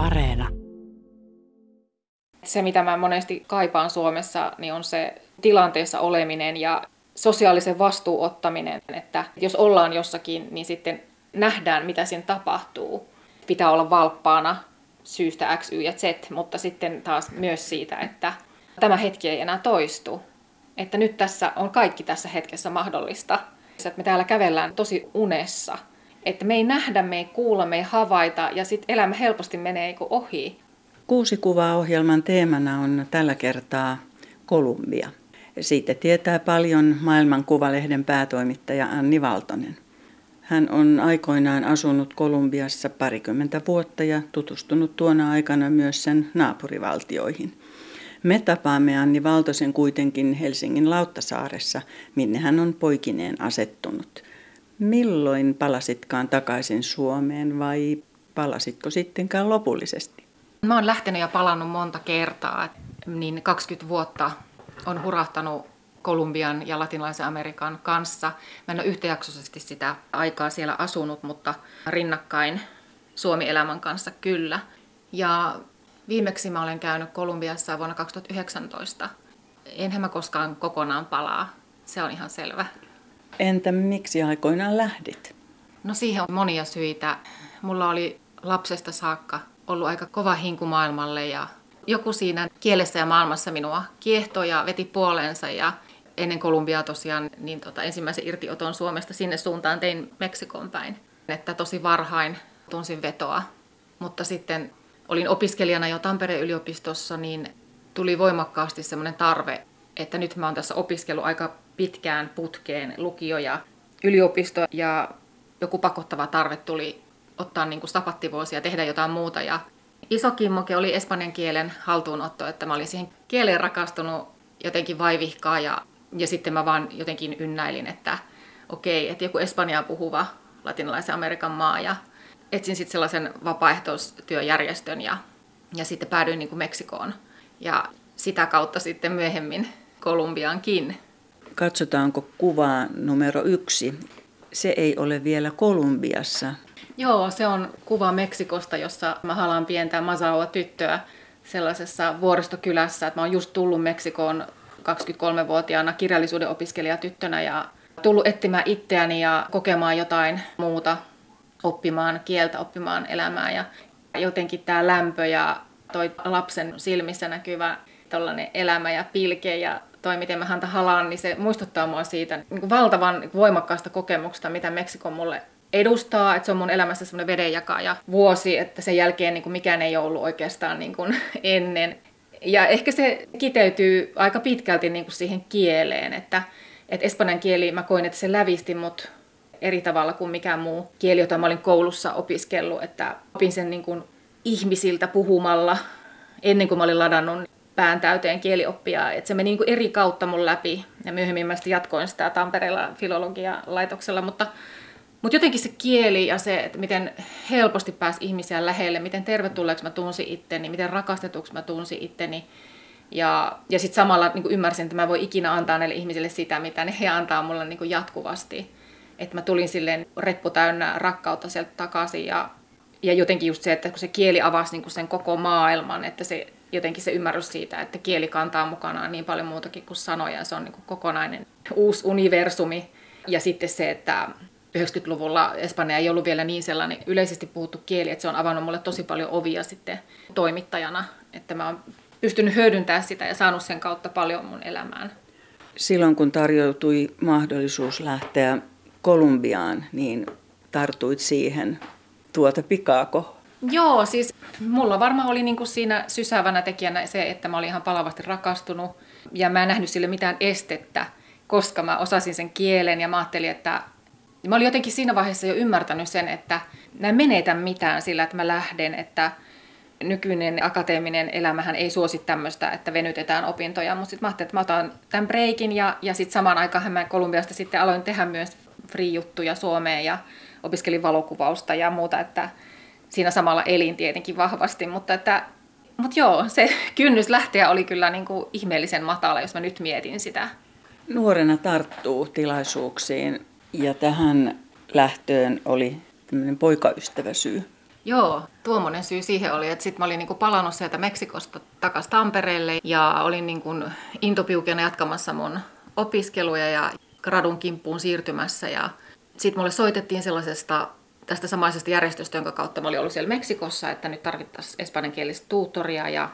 Areena. Se, mitä mä monesti kaipaan Suomessa, niin on se tilanteessa oleminen ja sosiaalisen vastuuottaminen, että jos ollaan jossakin, niin sitten nähdään, mitä siinä tapahtuu. Pitää olla valppaana syystä X, Y ja Z, mutta sitten taas myös siitä, että tämä hetki ei enää toistu. Että nyt tässä on kaikki tässä hetkessä mahdollista. Että me täällä kävellään tosi unessa. Että me ei nähdä, me ei kuulla, me ei havaita ja sitten elämä helposti menee ohi. Kuusi kuvaa ohjelman teemana on tällä kertaa Kolumbia. Siitä tietää paljon maailman kuvalehden päätoimittaja Anni Valtonen. Hän on aikoinaan asunut Kolumbiassa parikymmentä vuotta ja tutustunut tuona aikana myös sen naapurivaltioihin. Me tapaamme Anni Valtosen kuitenkin Helsingin Lauttasaaressa, minne hän on poikineen asettunut. Milloin palasitkaan takaisin Suomeen vai palasitko sittenkään lopullisesti? Mä oon lähtenyt ja palannut monta kertaa, niin 20 vuotta on hurahtanut Kolumbian ja latinalaisen Amerikan kanssa. Mä en ole yhtäjaksoisesti sitä aikaa siellä asunut, mutta rinnakkain Suomi-elämän kanssa kyllä. Ja viimeksi mä olen käynyt Kolumbiassa vuonna 2019. Enhän mä koskaan kokonaan palaa, se on ihan selvä. Entä miksi aikoinaan lähdit? No siihen on monia syitä. Mulla oli lapsesta saakka ollut aika kova hinku maailmalle ja joku siinä kielessä ja maailmassa minua kiehtoi ja veti puoleensa ja ennen Kolumbiaa tosiaan niin tota, ensimmäisen irtioton Suomesta sinne suuntaan tein Meksikon päin. Että tosi varhain tunsin vetoa. Mutta sitten olin opiskelijana jo Tampereen yliopistossa, niin tuli voimakkaasti semmoinen tarve, että nyt mä oon tässä opiskellut aika pitkään putkeen lukio ja yliopisto ja joku pakottava tarve tuli ottaa niin kuin sapattivuosia ja tehdä jotain muuta. Ja iso kimmoke oli espanjan kielen haltuunotto, että mä olin siihen kieleen rakastunut jotenkin vaivihkaa ja, ja sitten mä vaan jotenkin ynnäilin, että okei, että joku espanjaa puhuva latinalaisen Amerikan maa ja etsin sitten sellaisen vapaaehtoistyöjärjestön ja, ja sitten päädyin niin kuin Meksikoon ja sitä kautta sitten myöhemmin Kolumbiaankin. Katsotaanko kuvaa numero yksi. Se ei ole vielä Kolumbiassa. Joo, se on kuva Meksikosta, jossa mä halaan pientä Masaua tyttöä sellaisessa vuoristokylässä. Että mä oon just tullut Meksikoon 23-vuotiaana kirjallisuuden opiskelijatyttönä ja tullut etsimään itseäni ja kokemaan jotain muuta, oppimaan kieltä, oppimaan elämää. Ja jotenkin tämä lämpö ja toi lapsen silmissä näkyvä elämä ja pilke ja toi, miten mä häntä halaan, niin se muistuttaa mua siitä niin valtavan voimakkaasta kokemuksesta, mitä Meksiko mulle edustaa, että se on mun elämässä semmoinen vedenjakaja vuosi, että sen jälkeen niin kuin mikään ei ollut oikeastaan niin kuin ennen. Ja ehkä se kiteytyy aika pitkälti niin kuin siihen kieleen, että, että espanjan kieli mä koin, että se lävisti mut eri tavalla kuin mikään muu kieli, jota mä olin koulussa opiskellut, että opin sen niin kuin ihmisiltä puhumalla ennen kuin mä olin ladannut pään täyteen kielioppia. Että se meni niin kuin eri kautta mun läpi ja myöhemmin mä jatkoin sitä Tampereella filologia-laitoksella, mutta mutta jotenkin se kieli ja se, että miten helposti pääsi ihmisiä lähelle, miten tervetulleeksi mä tunsin itteni, miten rakastetuksi mä tunsin itteni. Ja, ja sitten samalla niin ymmärsin, että mä voi ikinä antaa näille ihmisille sitä, mitä ne he antaa mulle niin jatkuvasti. Että mä tulin silleen reppu täynnä rakkautta sieltä takaisin ja, ja jotenkin just se, että kun se kieli avasi niin sen koko maailman, että se jotenkin se ymmärrys siitä, että kieli kantaa mukanaan niin paljon muutakin kuin sanoja ja se on niin kokonainen uusi universumi. Ja sitten se, että 90-luvulla Espanja ei ollut vielä niin sellainen yleisesti puhuttu kieli, että se on avannut mulle tosi paljon ovia sitten toimittajana, että mä oon pystynyt hyödyntämään sitä ja saanut sen kautta paljon mun elämään. Silloin kun tarjoutui mahdollisuus lähteä Kolumbiaan, niin tartuit siihen tuota pikaako? Joo, siis mulla varmaan oli niinku siinä sysävänä tekijänä se, että mä olin ihan palavasti rakastunut ja mä en nähnyt sille mitään estettä, koska mä osasin sen kielen ja mä ajattelin, että Mä olin jotenkin siinä vaiheessa jo ymmärtänyt sen, että mä en menetä mitään sillä, että mä lähden, että nykyinen akateeminen elämähän ei suosi tämmöistä, että venytetään opintoja, mutta sitten mä ajattelin, että mä otan tämän breikin ja, ja sitten samaan aikaan mä Kolumbiasta sitten aloin tehdä myös free-juttuja Suomeen ja opiskelin valokuvausta ja muuta, että siinä samalla elin tietenkin vahvasti, mutta että mutta joo, se kynnys lähteä oli kyllä niin kuin ihmeellisen matala, jos mä nyt mietin sitä. Nuorena tarttuu tilaisuuksiin ja tähän lähtöön oli tämmöinen poikaystäväsyy. Joo, tuommoinen syy siihen oli, että sitten mä olin niinku palannut sieltä Meksikosta takaisin Tampereelle ja olin niinku intopiukena jatkamassa mun opiskeluja ja gradun kimppuun siirtymässä. Ja sitten mulle soitettiin sellaisesta tästä samaisesta järjestöstä, jonka kautta mä olin ollut siellä Meksikossa, että nyt tarvittaisiin espanjankielistä tuutoria ja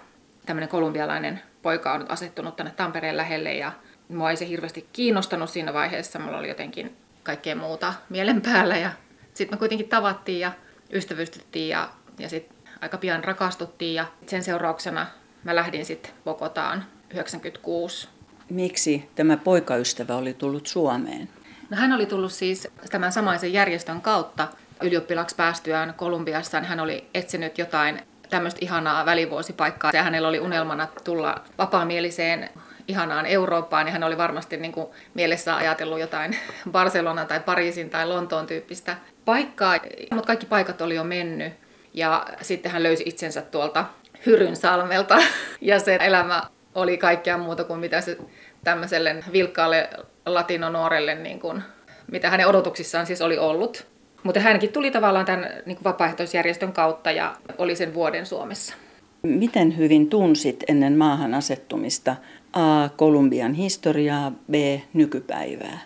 tämmöinen kolumbialainen poika on nyt asettunut tänne Tampereen lähelle ja mua ei se hirveästi kiinnostanut siinä vaiheessa. Mulla oli jotenkin kaikkea muuta mielen päällä ja sitten me kuitenkin tavattiin ja ystävystyttiin ja, ja sitten aika pian rakastuttiin ja sen seurauksena mä lähdin sitten Bogotaan 96. Miksi tämä poikaystävä oli tullut Suomeen? No hän oli tullut siis tämän samaisen järjestön kautta ylioppilaksi päästyään Kolumbiassa. Hän oli etsinyt jotain tämmöistä ihanaa välivuosipaikkaa ja hänellä oli unelmana tulla vapaamieliseen ihanaan Eurooppaan, niin hän oli varmasti niin kuin mielessä ajatellut jotain Barcelona tai Pariisin tai Lontoon tyyppistä paikkaa, mutta kaikki paikat oli jo mennyt. Ja sitten hän löysi itsensä tuolta Hyryn salmelta, ja se elämä oli kaikkea muuta kuin mitä se tämmöiselle vilkkaalle latinonuorelle, niin kuin, mitä hänen odotuksissaan siis oli ollut. Mutta hänkin tuli tavallaan tämän niin kuin vapaaehtoisjärjestön kautta ja oli sen vuoden Suomessa. Miten hyvin tunsit ennen maahan asettumista A. Kolumbian historiaa, B. nykypäivää?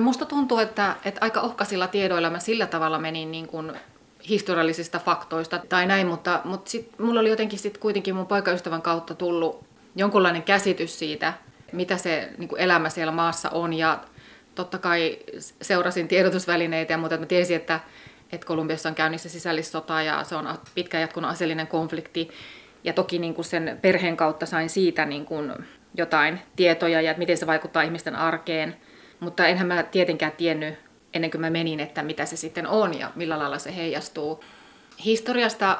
Musta tuntuu, että, että aika ohkaisilla tiedoilla mä sillä tavalla menin niin kuin historiallisista faktoista tai näin, mutta, mutta sit, mulla oli jotenkin sit kuitenkin mun poikaystävän kautta tullut jonkunlainen käsitys siitä, mitä se niin kuin elämä siellä maassa on ja totta kai seurasin tiedotusvälineitä ja muuta, mä tiesin, että, että Kolumbiassa on käynnissä sisällissota ja se on pitkään jatkunut aseellinen konflikti ja toki niin kuin sen perheen kautta sain siitä niin kuin jotain tietoja ja miten se vaikuttaa ihmisten arkeen. Mutta enhän mä tietenkään tiennyt ennen kuin mä menin, että mitä se sitten on ja millä lailla se heijastuu. Historiasta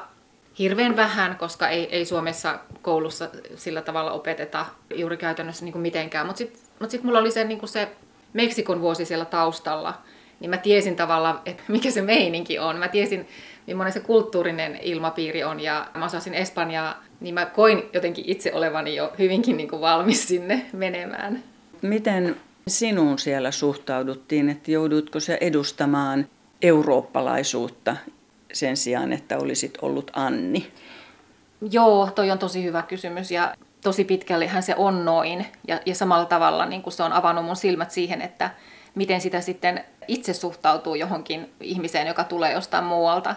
hirveän vähän, koska ei, ei Suomessa koulussa sillä tavalla opeteta juuri käytännössä niin kuin mitenkään. Mutta sitten mut sit mulla oli se, niin kuin se Meksikon vuosi siellä taustalla, niin mä tiesin tavallaan, että mikä se meininki on. Mä tiesin, millainen se kulttuurinen ilmapiiri on ja mä osasin Espanjaa, niin mä koin jotenkin itse olevani jo hyvinkin niin kuin valmis sinne menemään. Miten sinuun siellä suhtauduttiin, että joudutko se edustamaan eurooppalaisuutta sen sijaan, että olisit ollut Anni? Joo, toi on tosi hyvä kysymys ja tosi pitkälle hän se on noin. Ja, ja samalla tavalla niin kuin se on avannut mun silmät siihen, että miten sitä sitten itse suhtautuu johonkin ihmiseen, joka tulee jostain muualta.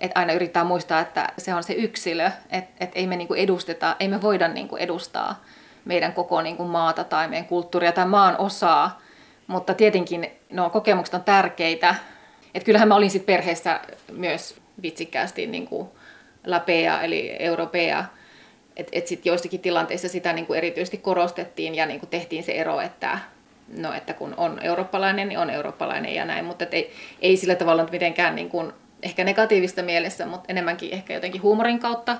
Että aina yrittää muistaa, että se on se yksilö, että et ei me niinku edusteta, ei me voida niinku edustaa meidän koko niinku maata tai meidän kulttuuria tai maan osaa. Mutta tietenkin no, kokemukset on tärkeitä. Että kyllähän mä olin sitten perheessä myös vitsikkäästi niinku lapea eli europea. Että et sitten joissakin tilanteissa sitä niinku erityisesti korostettiin ja niinku tehtiin se ero, että no että kun on eurooppalainen, niin on eurooppalainen ja näin, mutta ei, ei sillä tavalla mitenkään niin kuin, ehkä negatiivista mielessä, mutta enemmänkin ehkä jotenkin huumorin kautta.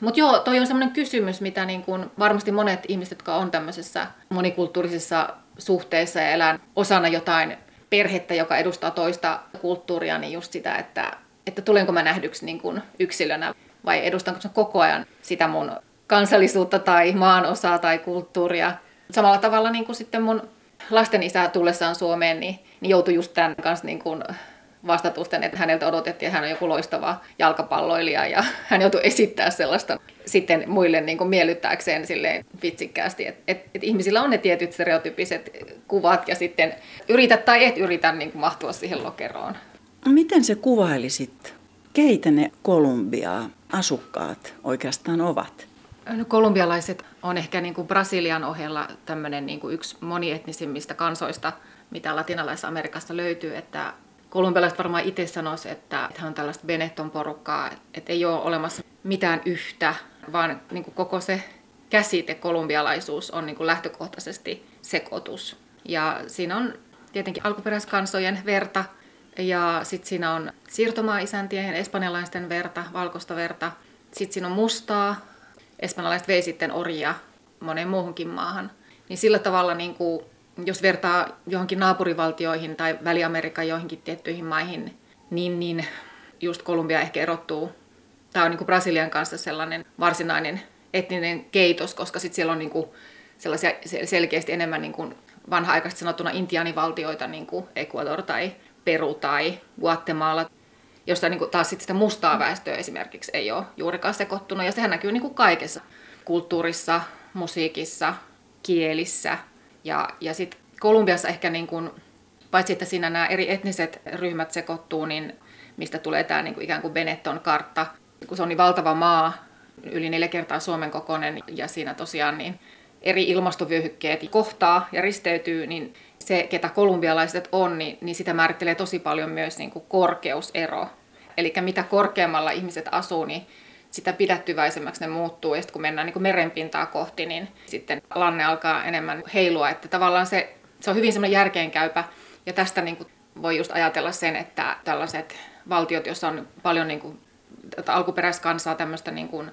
Mutta joo, toi on semmoinen kysymys, mitä niin kuin varmasti monet ihmiset, jotka on tämmöisessä monikulttuurisessa suhteessa ja elää osana jotain perhettä, joka edustaa toista kulttuuria, niin just sitä, että, että tulenko mä nähdyksi niin kuin yksilönä vai edustanko mä koko ajan sitä mun kansallisuutta tai maanosaa tai kulttuuria. Samalla tavalla niin kuin sitten mun lasten isä tullessaan Suomeen, niin, niin joutui just tämän kanssa niin kuin vastatusten, että häneltä odotettiin, että hän on joku loistava jalkapalloilija ja hän joutui esittää sellaista sitten muille niin kuin miellyttääkseen silleen vitsikkäästi, että, että, että ihmisillä on ne tietyt stereotypiset kuvat ja sitten yrität tai et yritä niin kuin mahtua siihen lokeroon. Miten se kuvailisit, keitä ne Kolumbiaa asukkaat oikeastaan ovat? No, kolumbialaiset on ehkä niin kuin Brasilian ohella tämmöinen niin kuin yksi monietnisimmistä kansoista, mitä latinalaisessa Amerikassa löytyy, että kolumbialaiset varmaan itse sanoisi, että hän on tällaista Benetton-porukkaa, että ei ole olemassa mitään yhtä, vaan niin kuin koko se käsite kolumbialaisuus on niin kuin lähtökohtaisesti sekoitus. Ja siinä on tietenkin alkuperäiskansojen verta, ja sitten siinä on siirtomaa-isäntien ja espanjalaisten verta, valkoista verta. Sitten siinä on mustaa, espanjalaiset vei sitten orjia moneen muuhunkin maahan. Niin sillä tavalla, niin kuin, jos vertaa johonkin naapurivaltioihin tai Väli-Amerikan joihinkin tiettyihin maihin, niin, niin just Kolumbia ehkä erottuu. Tämä on niin kuin Brasilian kanssa sellainen varsinainen etninen keitos, koska sitten siellä on niin kuin sellaisia selkeästi enemmän niin kuin vanha-aikaisesti sanottuna intiaanivaltioita, niin kuin Ecuador tai Peru tai Guatemala. josta niin kuin taas sit sitä mustaa väestöä esimerkiksi ei ole juurikaan sekoittunut. Ja sehän näkyy niin kuin kaikessa kulttuurissa, musiikissa, kielissä. Ja, ja sitten Kolumbiassa ehkä niin kuin, paitsi että siinä nämä eri etniset ryhmät sekoittuu, niin mistä tulee tämä niin kuin ikään kuin Benetton kartta, kun se on niin valtava maa, yli neljä kertaa Suomen kokoinen ja siinä tosiaan niin eri ilmastovyöhykkeet kohtaa ja risteytyy, niin se, ketä kolumbialaiset on, niin, niin sitä määrittelee tosi paljon myös niin kuin korkeusero. Eli mitä korkeammalla ihmiset asuu, niin sitä pidättyväisemmäksi ne muuttuu. Ja sitten kun mennään niin merenpintaa kohti, niin sitten lanne alkaa enemmän heilua. Että tavallaan se, se on hyvin semmoinen järkeenkäypä. Ja tästä niin kuin voi just ajatella sen, että tällaiset valtiot, joissa on paljon niin kuin, alkuperäiskansaa, tämmöistä niin kuin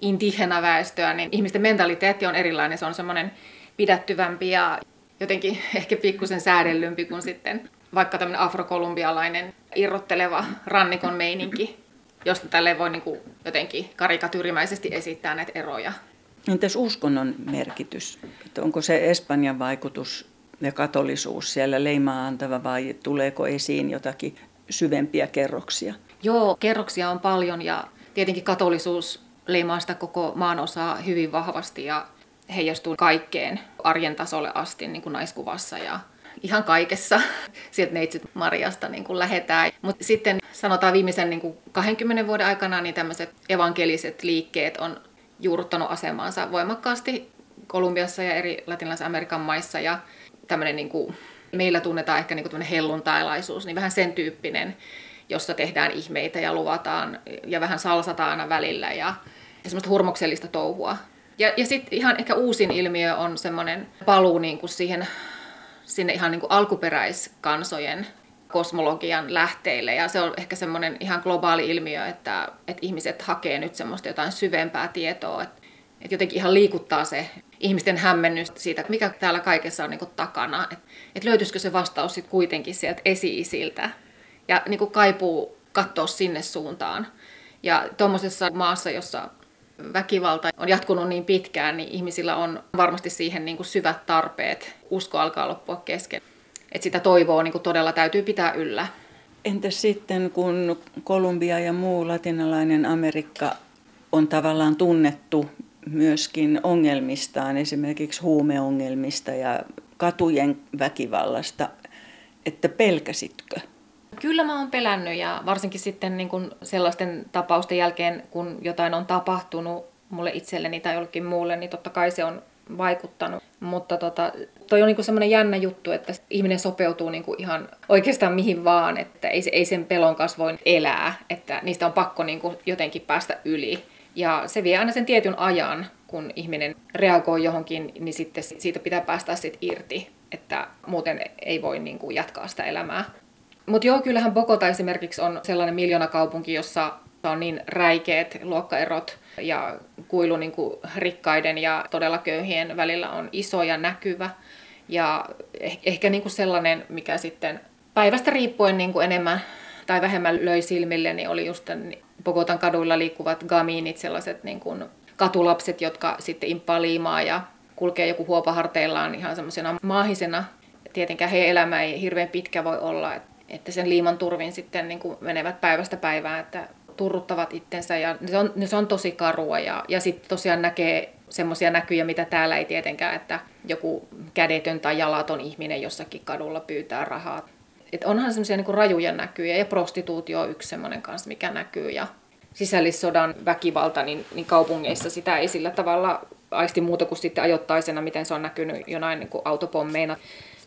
indigena väestöä, niin ihmisten mentaliteetti on erilainen. Se on semmoinen pidättyvämpi ja jotenkin ehkä pikkusen säädellympi kuin sitten vaikka tämmöinen afrokolumbialainen irrotteleva rannikon meininki, josta tälle voi niin kuin jotenkin karikatyyrimäisesti esittää näitä eroja. Entäs uskonnon merkitys? Että onko se Espanjan vaikutus ja katolisuus siellä leimaa antava vai tuleeko esiin jotakin syvempiä kerroksia? Joo, kerroksia on paljon ja tietenkin katolisuus leimaa sitä koko maan osaa hyvin vahvasti ja heijastuu kaikkeen arjen tasolle asti niin kuin naiskuvassa ja ihan kaikessa. Sieltä neitsyt Mariasta niin kuin lähetään. Mutta sitten sanotaan viimeisen niin kuin 20 vuoden aikana niin tämmöiset evankeliset liikkeet on juurruttanut asemaansa voimakkaasti Kolumbiassa ja eri latinalaisen Amerikan maissa. Ja tämmöinen niin kuin, meillä tunnetaan ehkä niin kuin helluntailaisuus, niin vähän sen tyyppinen, jossa tehdään ihmeitä ja luvataan ja vähän salsataan aina välillä ja, ja semmoista hurmoksellista touhua. Ja, ja sitten ihan ehkä uusin ilmiö on semmoinen paluu niin kuin siihen, sinne ihan niin kuin alkuperäiskansojen kosmologian lähteille. Ja se on ehkä semmoinen ihan globaali ilmiö, että, että ihmiset hakee nyt semmoista jotain syvempää tietoa. Että, että jotenkin ihan liikuttaa se ihmisten hämmennys siitä, mikä täällä kaikessa on niin kuin takana. Että, että löytyisikö se vastaus sitten kuitenkin sieltä esi-isiltä. Ja niin kuin kaipuu katsoa sinne suuntaan. Ja tuommoisessa maassa, jossa väkivalta on jatkunut niin pitkään, niin ihmisillä on varmasti siihen niin kuin syvät tarpeet. Usko alkaa loppua kesken. Että sitä toivoa niin kuin todella täytyy pitää yllä. Entäs sitten, kun Kolumbia ja muu latinalainen Amerikka on tavallaan tunnettu myöskin ongelmistaan, esimerkiksi huumeongelmista ja katujen väkivallasta, että pelkäsitkö? Kyllä mä oon pelännyt ja varsinkin sitten niin kun sellaisten tapausten jälkeen, kun jotain on tapahtunut mulle itselleni tai jollekin muulle, niin totta kai se on vaikuttanut. Mutta tota, toi on niin semmoinen jännä juttu, että ihminen sopeutuu niin ihan oikeastaan mihin vaan, että ei, ei sen pelon kanssa voi elää, että niistä on pakko niin jotenkin päästä yli. Ja se vie aina sen tietyn ajan, kun ihminen reagoi johonkin, niin sitten siitä pitää päästä sitten irti, että muuten ei voi niin jatkaa sitä elämää. Mutta joo, kyllähän Bogota esimerkiksi on sellainen miljoonakaupunki, jossa on niin räikeät luokkaerot ja kuilu niin kuin rikkaiden ja todella köyhien välillä on iso ja näkyvä. Ja eh- ehkä niin kuin sellainen, mikä sitten päivästä riippuen niin kuin enemmän tai vähemmän löi silmille, niin oli just Bogotan kaduilla liikkuvat gaminit, sellaiset niin kuin katulapset, jotka sitten imppaa liimaa ja kulkee joku huopaharteillaan ihan semmoisena maahisena. Tietenkään heidän elämä ei hirveän pitkä voi olla, että sen liiman turvin sitten niin kuin menevät päivästä päivään, että turruttavat itsensä ja se on, se on tosi karua ja, ja sitten tosiaan näkee semmoisia näkyjä, mitä täällä ei tietenkään, että joku kädetön tai jalaton ihminen jossakin kadulla pyytää rahaa. Et onhan semmoisia niin rajuja näkyjä ja prostituutio on yksi semmoinen kanssa, mikä näkyy ja sisällissodan väkivalta, niin, niin kaupungeissa sitä ei sillä tavalla aisti muuta kuin sitten ajoittaisena, miten se on näkynyt jonain niin autopommeina.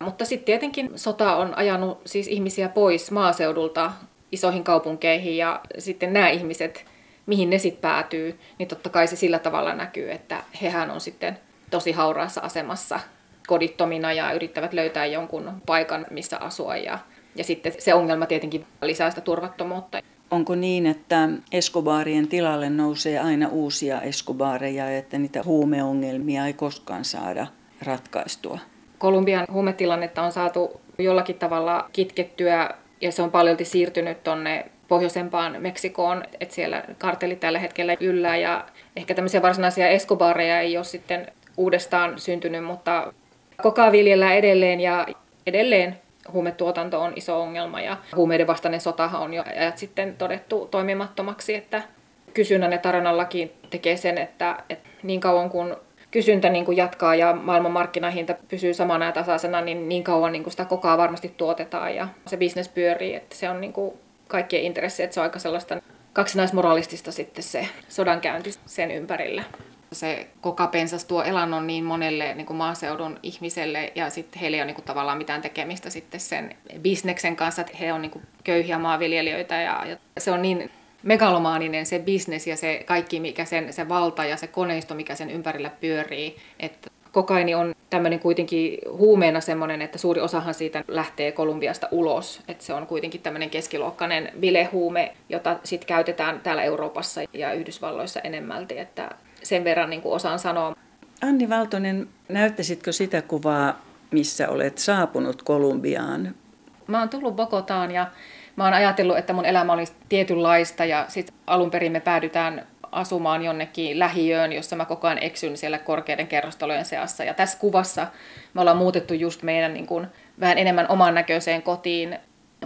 Mutta sitten tietenkin sota on ajanut siis ihmisiä pois maaseudulta isoihin kaupunkeihin ja sitten nämä ihmiset, mihin ne sitten päätyy, niin totta kai se sillä tavalla näkyy, että hehän on sitten tosi hauraassa asemassa kodittomina ja yrittävät löytää jonkun paikan, missä asua ja, ja sitten se ongelma tietenkin lisää sitä turvattomuutta. Onko niin, että Escobarien tilalle nousee aina uusia Escobareja, että niitä huumeongelmia ei koskaan saada ratkaistua? Kolumbian huumetilannetta on saatu jollakin tavalla kitkettyä ja se on paljolti siirtynyt tuonne pohjoisempaan Meksikoon, että siellä kartelli tällä hetkellä yllää ja ehkä tämmöisiä varsinaisia Escobareja ei ole sitten uudestaan syntynyt, mutta kokaa viljellään edelleen ja edelleen huumetuotanto on iso ongelma ja huumeiden vastainen sotahan on jo ajat sitten todettu toimimattomaksi, että kysynnän ja tarjonnan laki tekee sen, että, että niin kauan kuin kysyntä niin kuin jatkaa ja maailman markkinahinta pysyy samana ja tasaisena, niin niin kauan niin kuin sitä kokaa varmasti tuotetaan ja se bisnes pyörii, että se on niin kuin kaikkien intressi, että se on aika sellaista kaksinaismoralistista sitten se sodankäynti sen ympärillä. Se kokapensas tuo elannon niin monelle niin kuin maaseudun ihmiselle ja sitten heillä ei ole niin kuin tavallaan mitään tekemistä sitten sen bisneksen kanssa, että he on niin kuin köyhiä maanviljelijöitä ja, ja se on niin megalomaaninen se bisnes ja se kaikki, mikä sen, se valta ja se koneisto, mikä sen ympärillä pyörii. Että kokaini on tämmöinen kuitenkin huumeena semmoinen, että suuri osahan siitä lähtee Kolumbiasta ulos. Että se on kuitenkin tämmöinen keskiluokkainen bilehuume, jota sitten käytetään täällä Euroopassa ja Yhdysvalloissa enemmälti. Että sen verran niin kuin osaan sanoa. Anni Valtonen, näyttäisitkö sitä kuvaa, missä olet saapunut Kolumbiaan? Mä oon tullut Bogotaan ja mä oon ajatellut, että mun elämä olisi tietynlaista ja sitten alun perin me päädytään asumaan jonnekin lähiöön, jossa mä koko ajan eksyn siellä korkeiden kerrostalojen seassa. Ja tässä kuvassa me ollaan muutettu just meidän niin kuin, vähän enemmän oman näköiseen kotiin,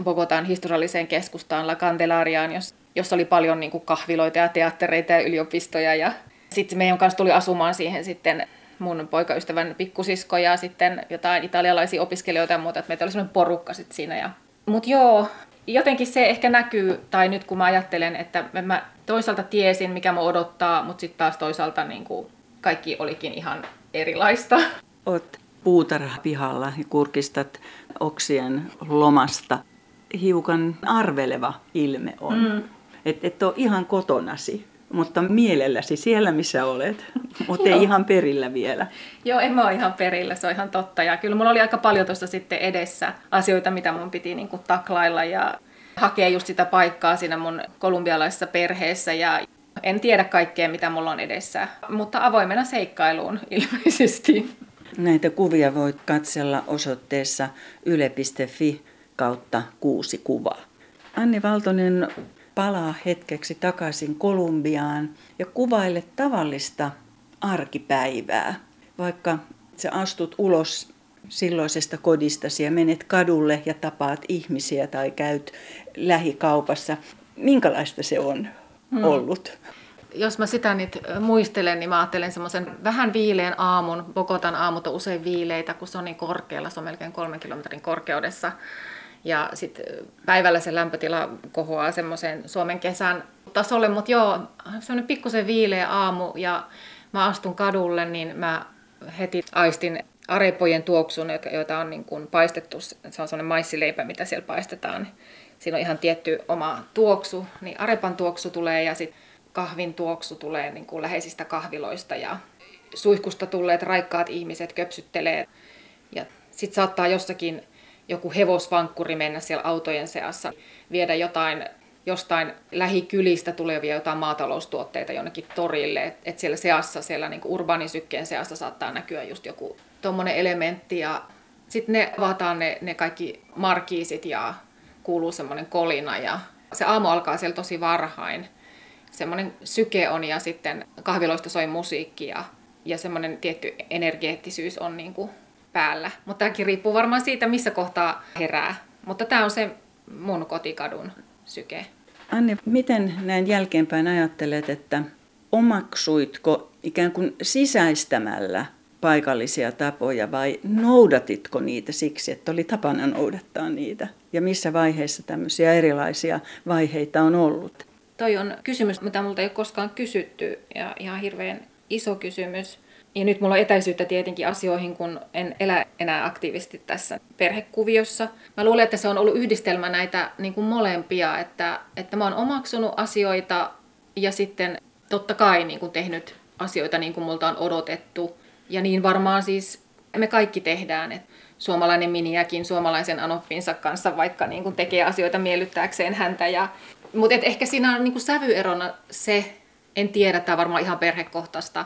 Bogotan historialliseen keskustaan La Candelariaan, jossa oli paljon niin kuin kahviloita ja teattereita ja yliopistoja. Ja sitten meidän kanssa tuli asumaan siihen sitten mun poikaystävän pikkusisko ja sitten jotain italialaisia opiskelijoita ja muuta, että meitä oli semmoinen porukka sitten siinä. Ja... Mutta joo, jotenkin se ehkä näkyy, tai nyt kun mä ajattelen, että mä toisaalta tiesin, mikä mä odottaa, mutta sitten taas toisaalta niin kuin kaikki olikin ihan erilaista. Oot puutarhapihalla ja kurkistat oksien lomasta. Hiukan arveleva ilme on. Mm. Et, et ole ihan kotonasi, mutta mielelläsi siellä, missä olet, mutta ei ihan perillä vielä. Joo, en mä ole ihan perillä, se on ihan totta. Ja kyllä mulla oli aika paljon tuossa sitten edessä asioita, mitä mun piti niin kuin taklailla ja hakea just sitä paikkaa siinä mun kolumbialaisessa perheessä ja en tiedä kaikkea, mitä mulla on edessä, mutta avoimena seikkailuun ilmeisesti. Näitä kuvia voit katsella osoitteessa yle.fi kautta kuusi kuvaa. Anni Valtonen palaa hetkeksi takaisin Kolumbiaan ja kuvaile tavallista arkipäivää. Vaikka sä astut ulos silloisesta kodistasi ja menet kadulle ja tapaat ihmisiä tai käyt lähikaupassa. Minkälaista se on hmm. ollut? Jos mä sitä nyt muistelen, niin mä ajattelen semmoisen vähän viileän aamun. Bogotan aamut on usein viileitä, kun se on niin korkealla, se on melkein kolmen kilometrin korkeudessa. Ja sitten päivällä se lämpötila kohoaa semmoisen Suomen kesän tasolle, mutta joo, semmoinen pikkusen viileä aamu ja mä astun kadulle, niin mä heti aistin arepojen tuoksun, joita on niin kuin paistettu, se on sellainen maissileipä, mitä siellä paistetaan. Siinä on ihan tietty oma tuoksu, niin arepan tuoksu tulee ja sitten kahvin tuoksu tulee niin kuin läheisistä kahviloista ja suihkusta tulleet raikkaat ihmiset köpsyttelee. Ja sitten saattaa jossakin joku hevosvankkuri mennä siellä autojen seassa, viedä jotain jostain lähikylistä tulevia jotain maataloustuotteita jonnekin torille. Että et siellä seassa, siellä niin urbaanisykkeen seassa saattaa näkyä just joku tuommoinen elementti. Ja sitten ne avataan ne, ne kaikki markiisit ja kuuluu semmoinen kolina. Ja se aamu alkaa siellä tosi varhain. Semmoinen syke on ja sitten kahviloista soi musiikki ja, ja semmoinen tietty energeettisyys on niin kuin päällä. Mutta tämäkin riippuu varmaan siitä, missä kohtaa herää. Mutta tämä on se mun kotikadun syke. Anne, miten näin jälkeenpäin ajattelet, että omaksuitko ikään kuin sisäistämällä paikallisia tapoja vai noudatitko niitä siksi, että oli tapana noudattaa niitä? Ja missä vaiheessa tämmöisiä erilaisia vaiheita on ollut? Toi on kysymys, mitä multa ei ole koskaan kysytty ja ihan hirveän iso kysymys. Ja nyt mulla on etäisyyttä tietenkin asioihin, kun en elä enää aktiivisesti tässä perhekuviossa. Mä luulen, että se on ollut yhdistelmä näitä niin kuin molempia, että, että mä oon omaksunut asioita ja sitten totta kai niin kuin tehnyt asioita niin kuin multa on odotettu. Ja niin varmaan siis me kaikki tehdään, että suomalainen miniäkin suomalaisen anoppinsa kanssa vaikka niin kuin tekee asioita miellyttääkseen häntä. Ja, mutta ehkä siinä on niin kuin sävyerona se, en tiedä, tämä varmaan ihan perhekohtaista,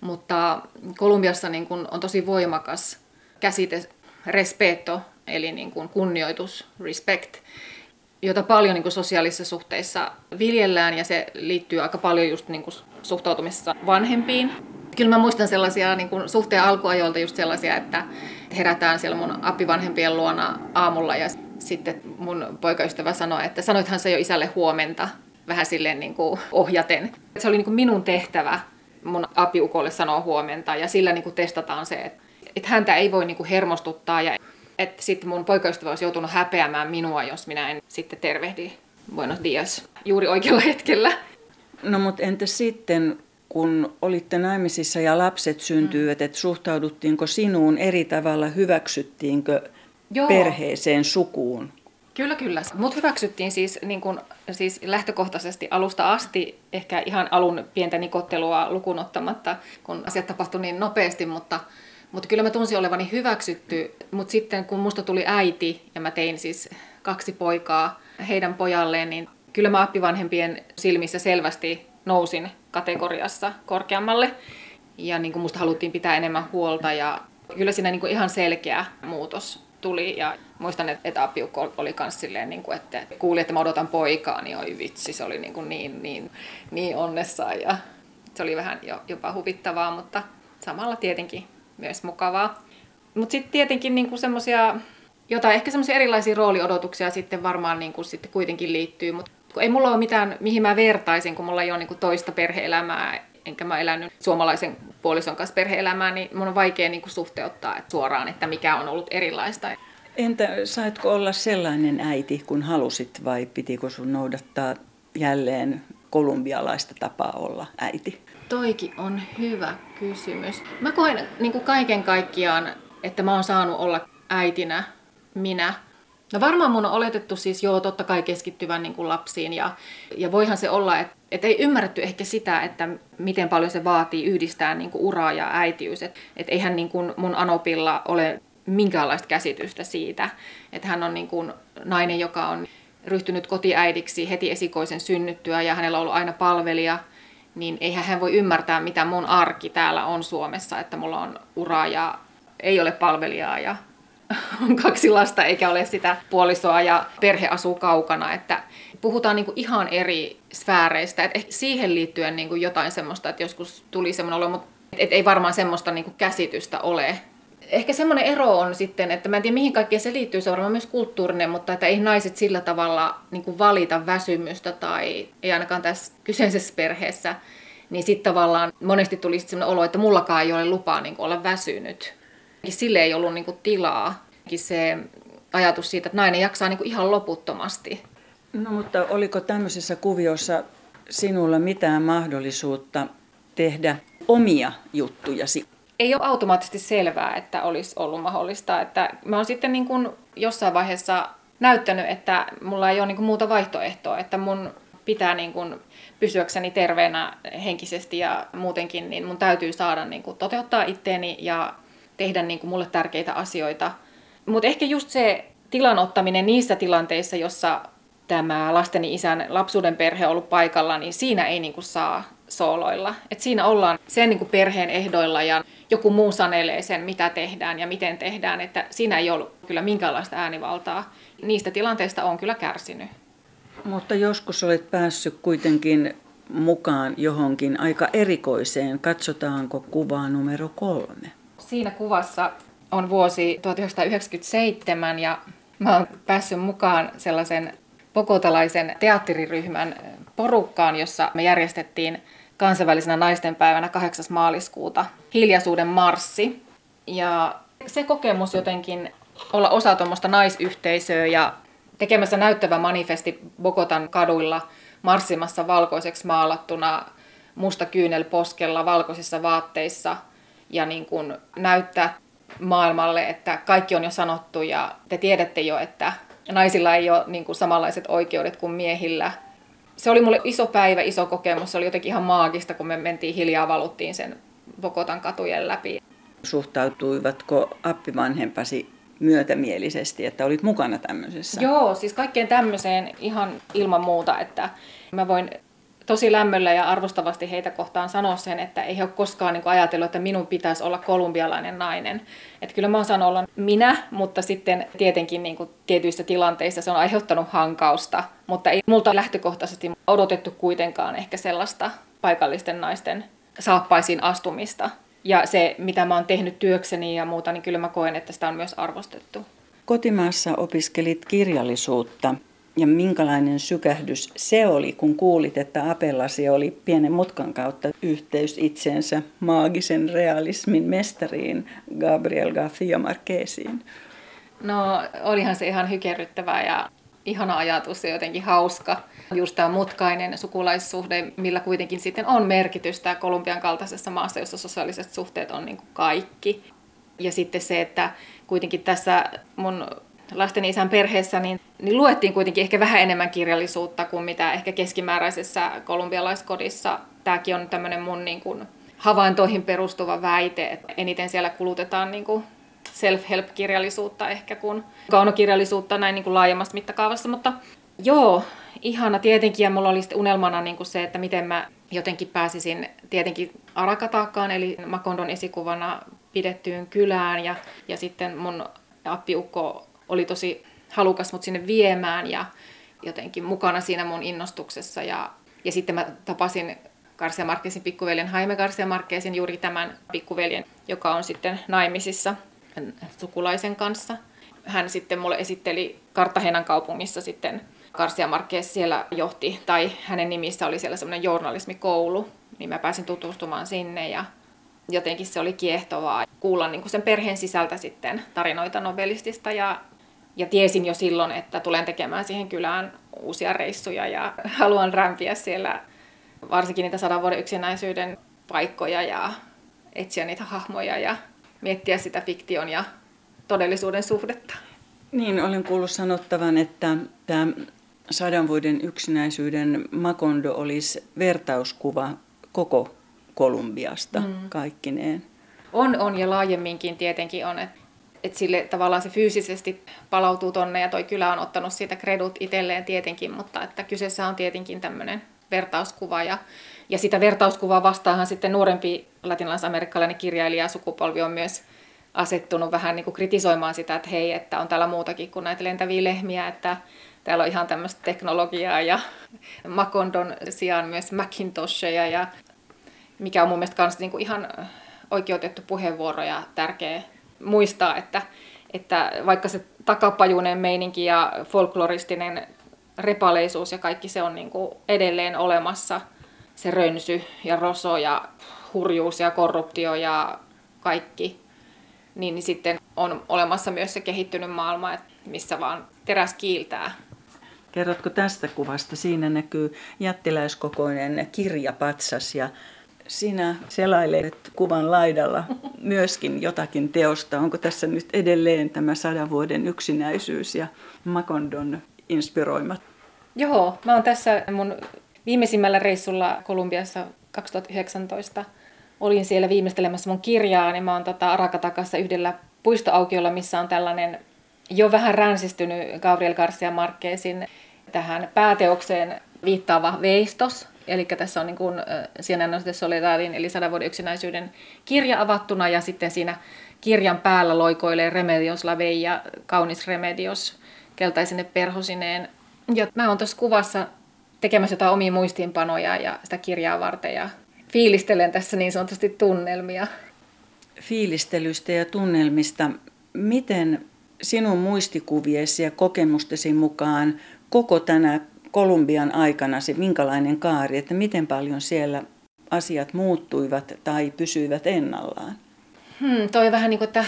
mutta Kolumbiassa niin kuin on tosi voimakas käsite respeto, eli niin kuin kunnioitus, respect, jota paljon niin kuin sosiaalisissa suhteissa viljellään ja se liittyy aika paljon just niin kuin suhtautumisessa vanhempiin. Kyllä mä muistan sellaisia niin kuin suhteen alkuajoilta just sellaisia, että herätään siellä mun appivanhempien luona aamulla ja sitten mun poikaystävä sanoi, että sanoithan se jo isälle huomenta vähän silleen niin kuin ohjaten. Se oli niin kuin minun tehtävä mun apiukolle sanoa huomenta ja sillä niin kuin testataan se, että, että häntä ei voi niin kuin hermostuttaa ja että sitten mun poikaystävä olisi joutunut häpeämään minua, jos minä en sitten tervehdi buenos dias juuri oikealla hetkellä. No mutta entä sitten, kun olitte naimisissa ja lapset syntyivät, mm. että suhtauduttiinko sinuun eri tavalla, hyväksyttiinkö Joo. perheeseen, sukuun? Kyllä, kyllä. Mut hyväksyttiin siis, niin kun, siis lähtökohtaisesti alusta asti, ehkä ihan alun pientä nikottelua lukuun ottamatta, kun asiat tapahtui niin nopeasti, mutta, mutta kyllä mä tunsin olevani hyväksytty. Mutta sitten kun musta tuli äiti ja mä tein siis kaksi poikaa heidän pojalleen, niin kyllä mä appivanhempien silmissä selvästi nousin kategoriassa korkeammalle. Ja niin kuin musta haluttiin pitää enemmän huolta ja kyllä siinä niin ihan selkeä muutos tuli. Ja muistan, että, apiukko oli myös silleen, niin kuin, että kuuli, että mä odotan poikaa, niin oi vitsi, se oli niin, kuin niin, niin, niin onnessaan. Ja se oli vähän jo, jopa huvittavaa, mutta samalla tietenkin myös mukavaa. Mutta sitten tietenkin niin semmoisia, jotain ehkä semmoisia erilaisia rooliodotuksia sitten varmaan niin kuin sitten kuitenkin liittyy, mutta ei mulla ole mitään, mihin mä vertaisin, kun mulla ei ole niin kuin toista perheelämää, enkä mä elänyt suomalaisen puolison kanssa perheelämää, niin mun on vaikea niin kuin suhteuttaa että suoraan, että mikä on ollut erilaista. Entä saitko olla sellainen äiti, kun halusit, vai pitikö sun noudattaa jälleen kolumbialaista tapaa olla äiti? Toikin on hyvä kysymys. Mä koen niin kuin kaiken kaikkiaan, että mä oon saanut olla äitinä minä. No varmaan mun on oletettu siis joo totta kai keskittyvän niin kuin lapsiin ja, ja voihan se olla, että, että ei ymmärretty ehkä sitä, että miten paljon se vaatii yhdistää niin kuin uraa ja äitiys. Että et eihän niin kuin mun Anopilla ole minkäänlaista käsitystä siitä, että hän on niin kuin nainen, joka on ryhtynyt kotiäidiksi heti esikoisen synnyttyä ja hänellä on ollut aina palvelija, niin eihän hän voi ymmärtää, mitä mun arki täällä on Suomessa, että mulla on ura ja ei ole palvelijaa ja on kaksi lasta eikä ole sitä puolisoa ja perhe asuu kaukana, että puhutaan niin kuin ihan eri sfääreistä, että siihen liittyen niin kuin jotain semmoista, että joskus tuli semmoinen olo, mutta et ei varmaan semmoista niin kuin käsitystä ole. Ehkä semmoinen ero on sitten, että mä en tiedä mihin kaikkeen se liittyy, se on varmaan myös kulttuurinen, mutta että ei naiset sillä tavalla niin kuin valita väsymystä tai ei ainakaan tässä kyseisessä perheessä, niin sitten tavallaan monesti tuli sitten semmoinen olo, että mullakaan ei ole lupaa niin kuin olla väsynyt Sille ei ollut niin kuin tilaa. Se ajatus siitä, että nainen jaksaa niin kuin ihan loputtomasti. No mutta oliko tämmöisessä kuviossa sinulla mitään mahdollisuutta tehdä omia juttujasi? Ei ole automaattisesti selvää, että olisi ollut mahdollista. Että mä oon sitten niin kuin jossain vaiheessa näyttänyt, että mulla ei ole niin kuin muuta vaihtoehtoa, että mun pitää niin kuin pysyäkseni terveenä henkisesti ja muutenkin, niin mun täytyy saada niin kuin toteuttaa itteeni ja tehdä niin kuin mulle tärkeitä asioita. Mutta ehkä just se tilan ottaminen niissä tilanteissa, jossa tämä lasteni isän lapsuuden perhe on ollut paikalla, niin siinä ei niin kuin saa sooloilla. Et siinä ollaan sen niin kuin perheen ehdoilla ja joku muu sanelee sen, mitä tehdään ja miten tehdään. Että siinä ei ollut kyllä minkäänlaista äänivaltaa. Niistä tilanteista on kyllä kärsinyt. Mutta joskus olet päässyt kuitenkin mukaan johonkin aika erikoiseen. Katsotaanko kuvaa numero kolme? Siinä kuvassa on vuosi 1997 ja mä oon päässyt mukaan sellaisen pokotalaisen teatteriryhmän porukkaan, jossa me järjestettiin kansainvälisenä naistenpäivänä 8. maaliskuuta hiljaisuuden marssi. Ja se kokemus jotenkin olla osa tuommoista naisyhteisöä ja tekemässä näyttävä manifesti Bogotan kaduilla marssimassa valkoiseksi maalattuna musta kyynel poskella valkoisissa vaatteissa – ja niin kuin näyttää maailmalle, että kaikki on jo sanottu ja te tiedätte jo, että naisilla ei ole niin kuin samanlaiset oikeudet kuin miehillä. Se oli mulle iso päivä, iso kokemus. Se oli jotenkin ihan maagista, kun me mentiin hiljaa, valuttiin sen Bogotan katujen läpi. Suhtautuivatko appivanhempasi myötämielisesti, että olit mukana tämmöisessä? Joo, siis kaikkeen tämmöiseen ihan ilman muuta, että mä voin tosi lämmöllä ja arvostavasti heitä kohtaan sanoa sen, että ei he ole koskaan niin kuin ajatellut, että minun pitäisi olla kolumbialainen nainen. Että kyllä mä oon saanut olla minä, mutta sitten tietenkin niin kuin tietyissä tilanteissa se on aiheuttanut hankausta, mutta ei multa lähtökohtaisesti odotettu kuitenkaan ehkä sellaista paikallisten naisten saappaisiin astumista. Ja se, mitä mä oon tehnyt työkseni ja muuta, niin kyllä mä koen, että sitä on myös arvostettu. Kotimaassa opiskelit kirjallisuutta. Ja minkälainen sykähdys se oli, kun kuulit, että Apellasi oli pienen mutkan kautta yhteys itsensä maagisen realismin mestariin Gabriel García Marquesiin? No olihan se ihan hykerryttävää ja ihana ajatus ja jotenkin hauska. Just tämä mutkainen sukulaissuhde, millä kuitenkin sitten on merkitystä Kolumbian kaltaisessa maassa, jossa sosiaaliset suhteet on niin kuin kaikki. Ja sitten se, että kuitenkin tässä mun lasten isän perheessä, niin, niin luettiin kuitenkin ehkä vähän enemmän kirjallisuutta kuin mitä ehkä keskimääräisessä kolumbialaiskodissa. Tämäkin on tämmöinen mun niin kuin, havaintoihin perustuva väite, että eniten siellä kulutetaan niin kuin self-help-kirjallisuutta ehkä kuin kaunokirjallisuutta näin niin kuin laajemmassa mittakaavassa, mutta joo, ihana tietenkin ja mulla oli sitten unelmana niin kuin se, että miten mä jotenkin pääsisin tietenkin Arakataakkaan, eli Makondon esikuvana pidettyyn kylään ja, ja sitten mun appiukko oli tosi halukas mut sinne viemään ja jotenkin mukana siinä mun innostuksessa. Ja, ja sitten mä tapasin Garcia Marquezin pikkuveljen Jaime Garcia Marquezin, juuri tämän pikkuveljen, joka on sitten naimisissa sukulaisen kanssa. Hän sitten mulle esitteli Kartahenan kaupungissa sitten Garcia Marquez siellä johti, tai hänen nimissä oli siellä semmoinen journalismikoulu, niin mä pääsin tutustumaan sinne ja jotenkin se oli kiehtovaa kuulla niin sen perheen sisältä sitten tarinoita nobelistista ja ja tiesin jo silloin, että tulen tekemään siihen kylään uusia reissuja ja haluan rämpiä siellä varsinkin niitä sadan vuoden yksinäisyyden paikkoja ja etsiä niitä hahmoja ja miettiä sitä fiktion ja todellisuuden suhdetta. Niin, olen kuullut sanottavan, että tämä sadan vuoden yksinäisyyden Makondo olisi vertauskuva koko Kolumbiasta mm. kaikkineen. On, on ja laajemminkin tietenkin on. Että että sille tavallaan se fyysisesti palautuu tonne ja toi kylä on ottanut siitä kredut itselleen tietenkin, mutta että kyseessä on tietenkin tämmöinen vertauskuva ja, ja sitä vertauskuvaa vastaahan sitten nuorempi latinalaisamerikkalainen kirjailija sukupolvi on myös asettunut vähän niin kuin kritisoimaan sitä, että hei, että on täällä muutakin kuin näitä lentäviä lehmiä, että täällä on ihan tämmöistä teknologiaa ja Makondon sijaan myös Macintosheja ja mikä on mun mielestä myös niin kuin ihan oikeutettu puheenvuoro ja tärkeä muistaa, että, että vaikka se takapajuinen meininki ja folkloristinen repaleisuus ja kaikki se on niin kuin edelleen olemassa, se rönsy ja roso ja hurjuus ja korruptio ja kaikki, niin, niin sitten on olemassa myös se kehittynyt maailma, missä vaan teräs kiiltää. Kerrotko tästä kuvasta? Siinä näkyy jättiläiskokoinen kirjapatsas ja sinä selailet kuvan laidalla myöskin jotakin teosta. Onko tässä nyt edelleen tämä sadan vuoden yksinäisyys ja Makondon inspiroimat? Joo, mä oon tässä mun viimeisimmällä reissulla Kolumbiassa 2019. Olin siellä viimeistelemässä mun kirjaa, niin mä oon tota Arakatakassa yhdellä puistoaukiolla, missä on tällainen jo vähän ränsistynyt Gabriel Garcia Marquezin tähän pääteokseen viittaava veistos, Eli tässä on niin kuin de Soledadin, eli sadan vuoden yksinäisyyden kirja avattuna, ja sitten siinä kirjan päällä loikoilee Remedios ja kaunis Remedios keltaisine perhosineen. Ja mä oon tuossa kuvassa tekemässä jotain omia muistiinpanoja ja sitä kirjaa varten, ja fiilistelen tässä niin sanotusti tunnelmia. Fiilistelystä ja tunnelmista. Miten sinun muistikuviesi ja kokemustesi mukaan koko tänä Kolumbian aikana se minkälainen kaari, että miten paljon siellä asiat muuttuivat tai pysyivät ennallaan? Hmm, toi vähän niin kuin, että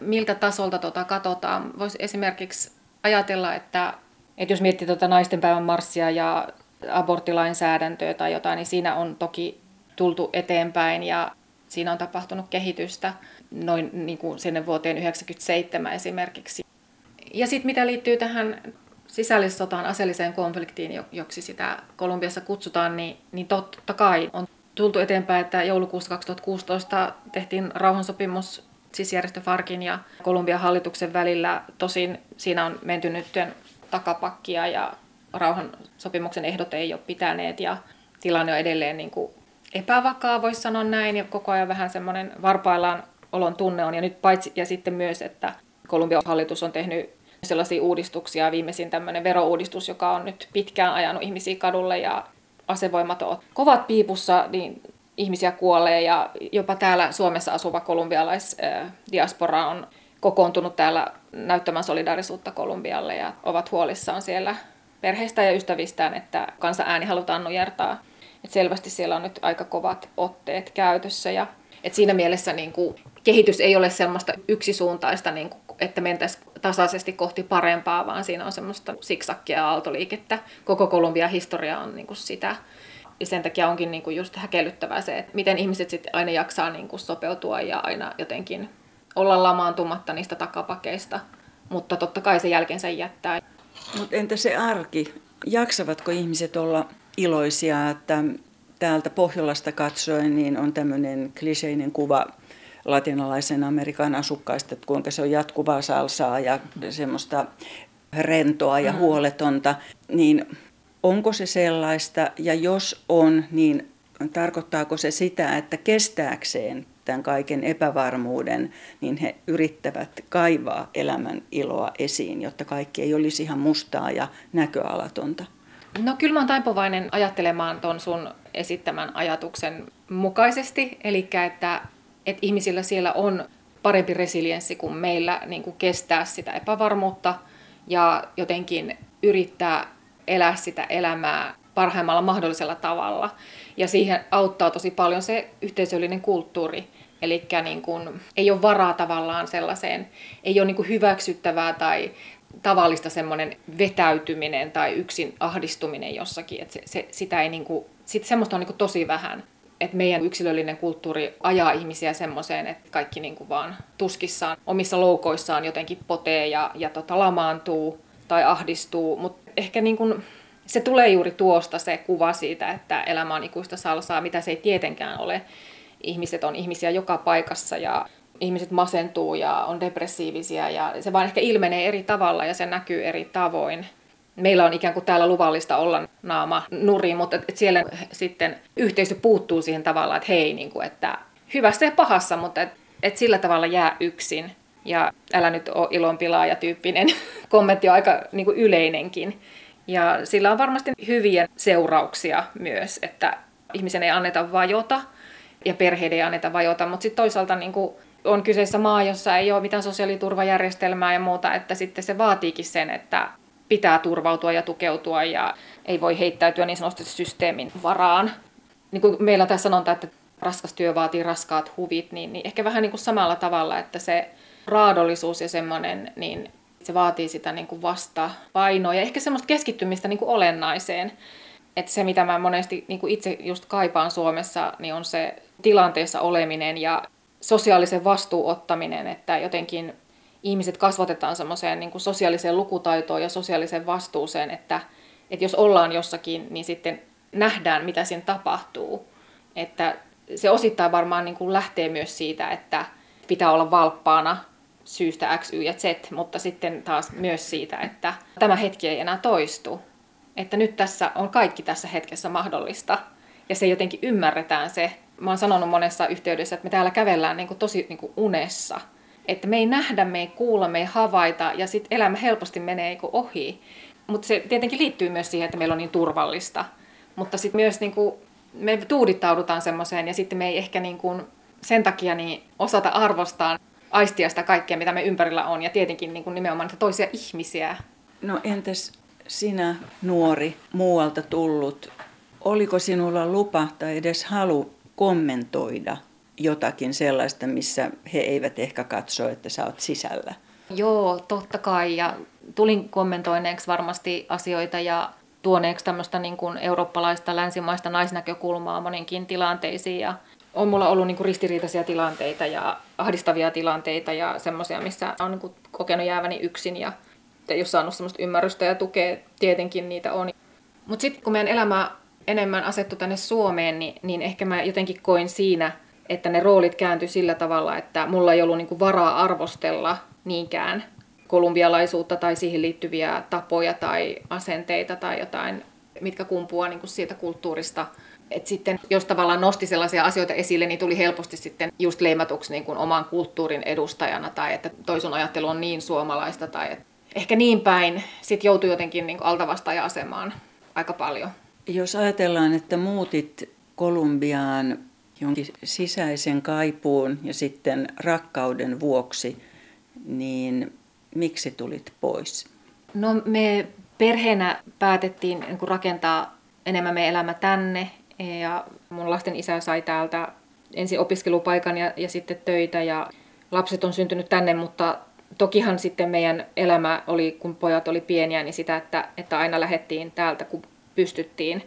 miltä tasolta tota katsotaan. Voisi esimerkiksi ajatella, että, että jos miettii tuota naistenpäivän marssia ja aborttilainsäädäntöä tai jotain, niin siinä on toki tultu eteenpäin ja siinä on tapahtunut kehitystä noin niin kuin sinne vuoteen 1997 esimerkiksi. Ja sitten mitä liittyy tähän sisällissotaan, aseelliseen konfliktiin, joksi sitä Kolumbiassa kutsutaan, niin, niin totta kai on tultu eteenpäin, että joulukuussa 2016 tehtiin rauhansopimus siis järjestö Farkin ja Kolumbian hallituksen välillä. Tosin siinä on menty nyt takapakkia ja rauhansopimuksen ehdot ei ole pitäneet ja tilanne on edelleen niin kuin epävakaa, voisi sanoa näin, ja koko ajan vähän semmoinen varpaillaan olon tunne on. Ja nyt paitsi, ja sitten myös, että Kolumbian hallitus on tehnyt sellaisia uudistuksia. Viimeisin tämmöinen verouudistus, joka on nyt pitkään ajanut ihmisiä kadulle ja asevoimat ovat kovat piipussa, niin ihmisiä kuolee ja jopa täällä Suomessa asuva kolumbialaisdiaspora on kokoontunut täällä näyttämään solidaarisuutta Kolumbialle ja ovat huolissaan siellä perheistä ja ystävistään, että kansa ääni halutaan nujertaa. Et selvästi siellä on nyt aika kovat otteet käytössä ja et siinä mielessä niin kuin, kehitys ei ole sellaista yksisuuntaista, niin kuin, että mentäisiin tasaisesti kohti parempaa, vaan siinä on semmoista siksakkia ja aaltoliikettä. Koko Kolumbian historia on niin kuin sitä. Ja sen takia onkin niin kuin just häkellyttävää se, että miten ihmiset sitten aina jaksaa niin kuin sopeutua ja aina jotenkin olla lamaantumatta niistä takapakeista. Mutta totta kai se jälkensä jättää. Mutta entä se arki? Jaksavatko ihmiset olla iloisia, että täältä Pohjolasta katsoen niin on tämmöinen kliseinen kuva latinalaisen Amerikan asukkaista, että kuinka se on jatkuvaa salsaa ja semmoista rentoa ja mm. huoletonta, niin onko se sellaista ja jos on, niin tarkoittaako se sitä, että kestääkseen tämän kaiken epävarmuuden, niin he yrittävät kaivaa elämän iloa esiin, jotta kaikki ei olisi ihan mustaa ja näköalatonta? No kyllä mä oon taipuvainen ajattelemaan ton sun esittämän ajatuksen mukaisesti, eli että, että ihmisillä siellä on parempi resilienssi kuin meillä niin kuin kestää sitä epävarmuutta ja jotenkin yrittää elää sitä elämää parhaimmalla mahdollisella tavalla. Ja siihen auttaa tosi paljon se yhteisöllinen kulttuuri. Eli niin kun, ei ole varaa tavallaan sellaiseen, ei ole niin kuin hyväksyttävää tai tavallista semmoinen vetäytyminen tai yksin ahdistuminen jossakin. Että se, se, sitä ei niin kuin, sit semmoista on niin kuin tosi vähän. Että meidän yksilöllinen kulttuuri ajaa ihmisiä semmoiseen, että kaikki niin kuin vaan tuskissaan, omissa loukoissaan jotenkin potee ja, ja tota, lamaantuu tai ahdistuu. Mutta ehkä niin kuin, se tulee juuri tuosta se kuva siitä, että elämä on ikuista salsaa, mitä se ei tietenkään ole. Ihmiset on ihmisiä joka paikassa ja ihmiset masentuu ja on depressiivisiä ja se vaan ehkä ilmenee eri tavalla ja se näkyy eri tavoin. Meillä on ikään kuin täällä luvallista olla naama nuri, mutta et siellä sitten yhteisö puuttuu siihen tavallaan, että hei, niin kuin, että hyvässä ja pahassa, mutta et, et sillä tavalla jää yksin. Ja älä nyt ole ilonpilaaja tyyppinen kommentti on aika niin kuin yleinenkin. Ja sillä on varmasti hyviä seurauksia myös, että ihmisen ei anneta vajota ja perheiden ei anneta vajota, mutta sitten toisaalta niin kuin on kyseessä maa, jossa ei ole mitään sosiaaliturvajärjestelmää ja muuta, että sitten se vaatiikin sen, että pitää turvautua ja tukeutua ja ei voi heittäytyä niin sanotusti systeemin varaan. Niin kuin meillä tässä sanotaan, että raskas työ vaatii raskaat huvit, niin, niin ehkä vähän niin kuin samalla tavalla, että se raadollisuus ja semmoinen, niin se vaatii sitä niin kuin vastapainoa ja ehkä semmoista keskittymistä niin kuin olennaiseen. Että se, mitä mä monesti niin kuin itse just kaipaan Suomessa, niin on se tilanteessa oleminen ja sosiaalisen vastuuottaminen, että jotenkin ihmiset kasvatetaan semmoiseen niin kuin sosiaaliseen lukutaitoon ja sosiaaliseen vastuuseen, että, että jos ollaan jossakin, niin sitten nähdään, mitä siinä tapahtuu. Että se osittain varmaan niin kuin lähtee myös siitä, että pitää olla valppaana syystä X, Y ja Z, mutta sitten taas myös siitä, että tämä hetki ei enää toistu. Että nyt tässä on kaikki tässä hetkessä mahdollista. Ja se jotenkin ymmärretään se, mä oon sanonut monessa yhteydessä, että me täällä kävellään niin kuin tosi niin kuin unessa. Että me ei nähdä, me ei kuulla, me ei havaita ja sitten elämä helposti menee ohi. Mutta se tietenkin liittyy myös siihen, että meillä on niin turvallista. Mutta sitten myös niin kuin, me tuudittaudutaan semmoiseen ja sitten me ei ehkä niin kuin, sen takia niin osata arvostaa aistia sitä kaikkea, mitä me ympärillä on, ja tietenkin niin kuin nimenomaan niitä toisia ihmisiä. No entäs sinä, nuori, muualta tullut, oliko sinulla lupa tai edes halu kommentoida jotakin sellaista, missä he eivät ehkä katso, että sä oot sisällä? Joo, totta kai, ja tulin kommentoineeksi varmasti asioita ja tuoneeksi tämmöistä niin kuin eurooppalaista, länsimaista naisnäkökulmaa moninkin tilanteisiin, ja on mulla ollut niin kuin ristiriitaisia tilanteita ja ahdistavia tilanteita ja semmoisia, missä on niin kuin kokenut jääväni yksin ja ole saanut semmoista ymmärrystä ja tukea, tietenkin niitä on. Mutta sitten kun meidän elämä enemmän asettu tänne Suomeen, niin, niin ehkä mä jotenkin koin siinä, että ne roolit kääntyi sillä tavalla, että mulla ei ollut niin kuin varaa arvostella niinkään kolumbialaisuutta tai siihen liittyviä tapoja tai asenteita tai jotain, mitkä kumpuaa niin kuin siitä kulttuurista – et sitten, jos tavallaan nosti sellaisia asioita esille, niin tuli helposti sitten just leimatuksi niin kuin oman kulttuurin edustajana tai että toisun ajattelu on niin suomalaista tai että ehkä niin päin sitten joutui jotenkin niin altavastaaja-asemaan aika paljon. Jos ajatellaan, että muutit Kolumbiaan jonkin sisäisen kaipuun ja sitten rakkauden vuoksi, niin miksi tulit pois? No me perheenä päätettiin niin rakentaa enemmän meidän elämä tänne ja mun lasten isä sai täältä ensin opiskelupaikan ja, ja sitten töitä ja lapset on syntynyt tänne, mutta tokihan sitten meidän elämä oli, kun pojat oli pieniä, niin sitä, että, että aina lähettiin täältä, kun pystyttiin.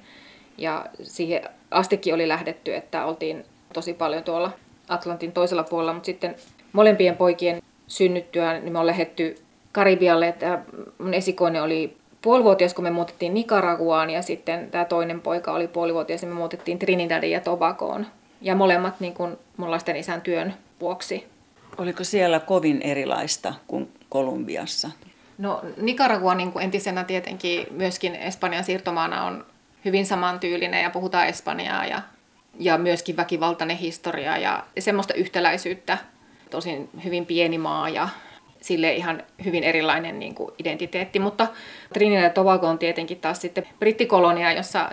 Ja siihen astikin oli lähdetty, että oltiin tosi paljon tuolla Atlantin toisella puolella, mutta sitten molempien poikien synnyttyä, niin me on lähetty Karibialle, että mun esikoinen oli puolivuotias, kun me muutettiin Nicaraguaan, ja sitten tämä toinen poika oli puolivuotias, ja me muutettiin Trinidadiin ja Tobagoon. Ja molemmat niin kuin mun lasten isän työn vuoksi. Oliko siellä kovin erilaista kuin Kolumbiassa? No Nicaragua niin kuin entisenä tietenkin myöskin Espanjan siirtomaana on hyvin samantyylinen ja puhutaan espanjaa ja, ja myöskin väkivaltainen historia ja semmoista yhtäläisyyttä. Tosin hyvin pieni maa ja sille ihan hyvin erilainen niin kuin identiteetti, mutta Trinidad ja Tobago on tietenkin taas sitten brittikolonia, jossa